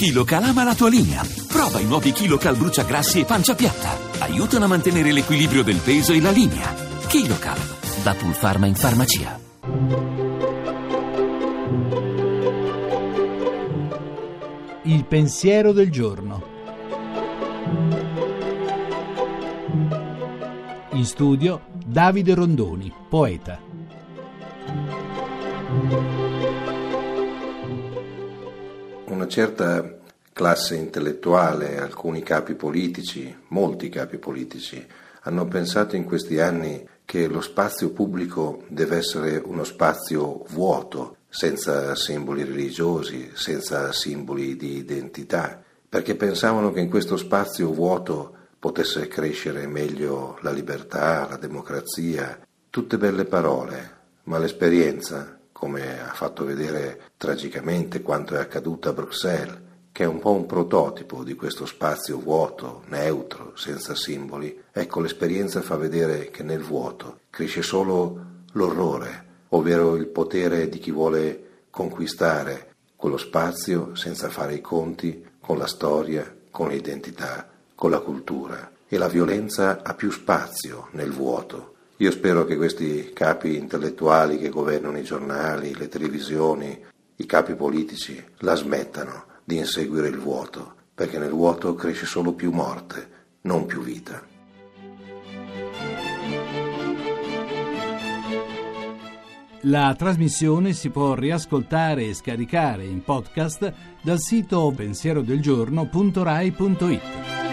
KiloCal ama la tua linea. Prova i nuovi KiloCal bruciagrassi e pancia piatta. Aiutano a mantenere l'equilibrio del peso e la linea. KiloCal, da Pulpharma in farmacia. Il pensiero del giorno. In studio Davide Rondoni, poeta. Certa classe intellettuale, alcuni capi politici, molti capi politici, hanno pensato in questi anni che lo spazio pubblico deve essere uno spazio vuoto, senza simboli religiosi, senza simboli di identità, perché pensavano che in questo spazio vuoto potesse crescere meglio la libertà, la democrazia, tutte belle parole, ma l'esperienza, come ha fatto vedere tragicamente quanto è accaduto a Bruxelles, che è un po' un prototipo di questo spazio vuoto, neutro, senza simboli, ecco l'esperienza fa vedere che nel vuoto cresce solo l'orrore, ovvero il potere di chi vuole conquistare quello spazio senza fare i conti con la storia, con l'identità, con la cultura. E la violenza ha più spazio nel vuoto. Io spero che questi capi intellettuali che governano i giornali, le televisioni, i capi politici la smettano di inseguire il vuoto, perché nel vuoto cresce solo più morte, non più vita. La trasmissione si può riascoltare e scaricare in podcast dal sito pensierodelgiorno.rai.it.